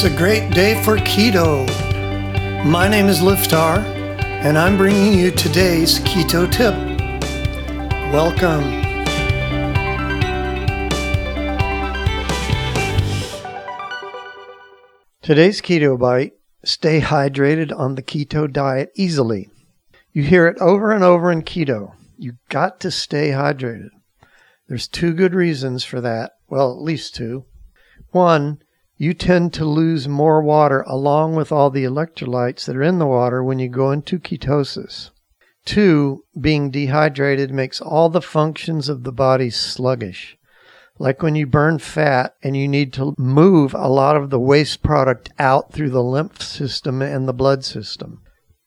It's a great day for keto. My name is Liftar, and I'm bringing you today's keto tip. Welcome. Today's keto bite stay hydrated on the keto diet easily. You hear it over and over in keto. You got to stay hydrated. There's two good reasons for that. Well, at least two. One, you tend to lose more water along with all the electrolytes that are in the water when you go into ketosis. Two, being dehydrated makes all the functions of the body sluggish. Like when you burn fat and you need to move a lot of the waste product out through the lymph system and the blood system.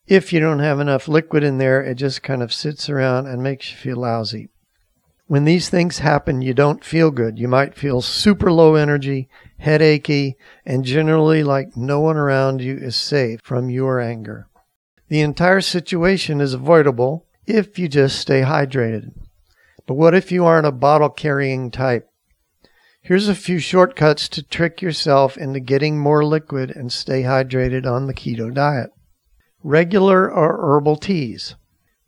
If you don't have enough liquid in there, it just kind of sits around and makes you feel lousy. When these things happen, you don't feel good. You might feel super low energy, headachy, and generally like no one around you is safe from your anger. The entire situation is avoidable if you just stay hydrated. But what if you aren't a bottle carrying type? Here's a few shortcuts to trick yourself into getting more liquid and stay hydrated on the keto diet. Regular or herbal teas.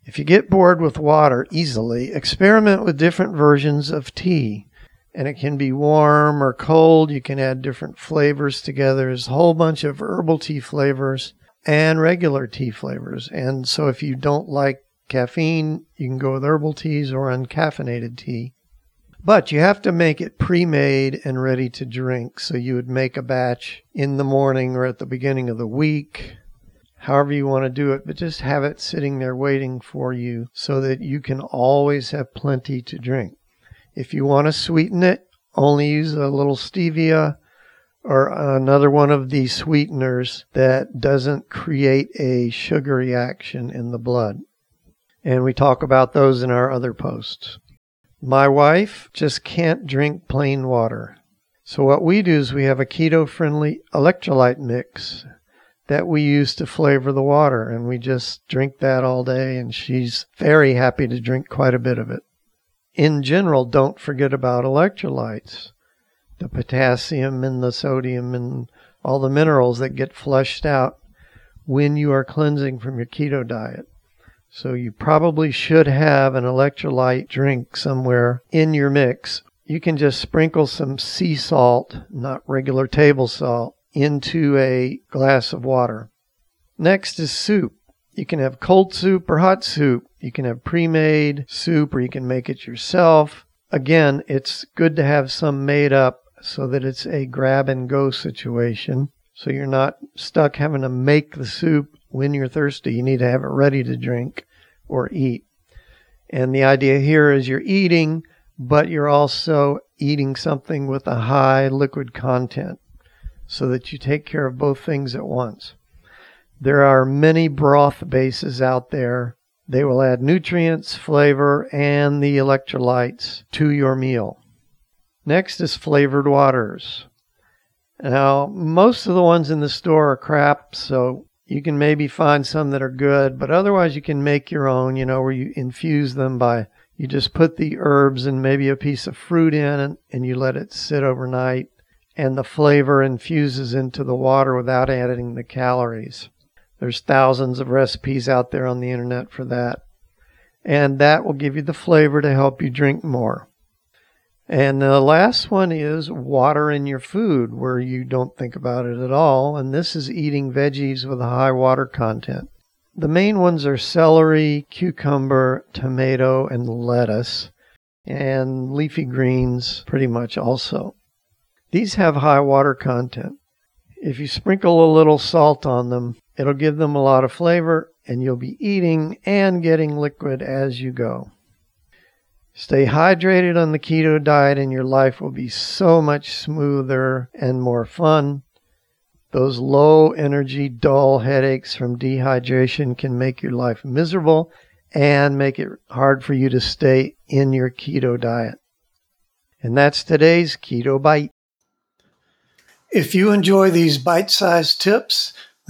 If you get bored with water easily, experiment with different versions of tea. And it can be warm or cold. You can add different flavors together. There's a whole bunch of herbal tea flavors and regular tea flavors. And so if you don't like caffeine, you can go with herbal teas or uncaffeinated tea. But you have to make it pre made and ready to drink. So you would make a batch in the morning or at the beginning of the week however you want to do it, but just have it sitting there waiting for you so that you can always have plenty to drink. If you want to sweeten it, only use a little stevia or another one of these sweeteners that doesn't create a sugar reaction in the blood. And we talk about those in our other posts. My wife just can't drink plain water. So what we do is we have a keto friendly electrolyte mix that we use to flavor the water. And we just drink that all day. And she's very happy to drink quite a bit of it. In general, don't forget about electrolytes the potassium and the sodium and all the minerals that get flushed out when you are cleansing from your keto diet. So you probably should have an electrolyte drink somewhere in your mix. You can just sprinkle some sea salt, not regular table salt, into a glass of water. Next is soup. You can have cold soup or hot soup. You can have pre made soup or you can make it yourself. Again, it's good to have some made up so that it's a grab and go situation. So you're not stuck having to make the soup when you're thirsty. You need to have it ready to drink or eat. And the idea here is you're eating, but you're also eating something with a high liquid content so that you take care of both things at once. There are many broth bases out there. They will add nutrients, flavor, and the electrolytes to your meal. Next is flavored waters. Now, most of the ones in the store are crap, so you can maybe find some that are good, but otherwise you can make your own, you know, where you infuse them by you just put the herbs and maybe a piece of fruit in and, and you let it sit overnight and the flavor infuses into the water without adding the calories. There's thousands of recipes out there on the internet for that. And that will give you the flavor to help you drink more. And the last one is water in your food, where you don't think about it at all. And this is eating veggies with a high water content. The main ones are celery, cucumber, tomato, and lettuce, and leafy greens pretty much also. These have high water content. If you sprinkle a little salt on them, it'll give them a lot of flavor and you'll be eating and getting liquid as you go. Stay hydrated on the keto diet and your life will be so much smoother and more fun. Those low energy, dull headaches from dehydration can make your life miserable and make it hard for you to stay in your keto diet. And that's today's Keto Bite. If you enjoy these bite sized tips,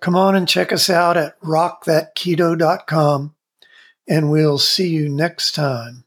Come on and check us out at rockthatketo.com, and we'll see you next time.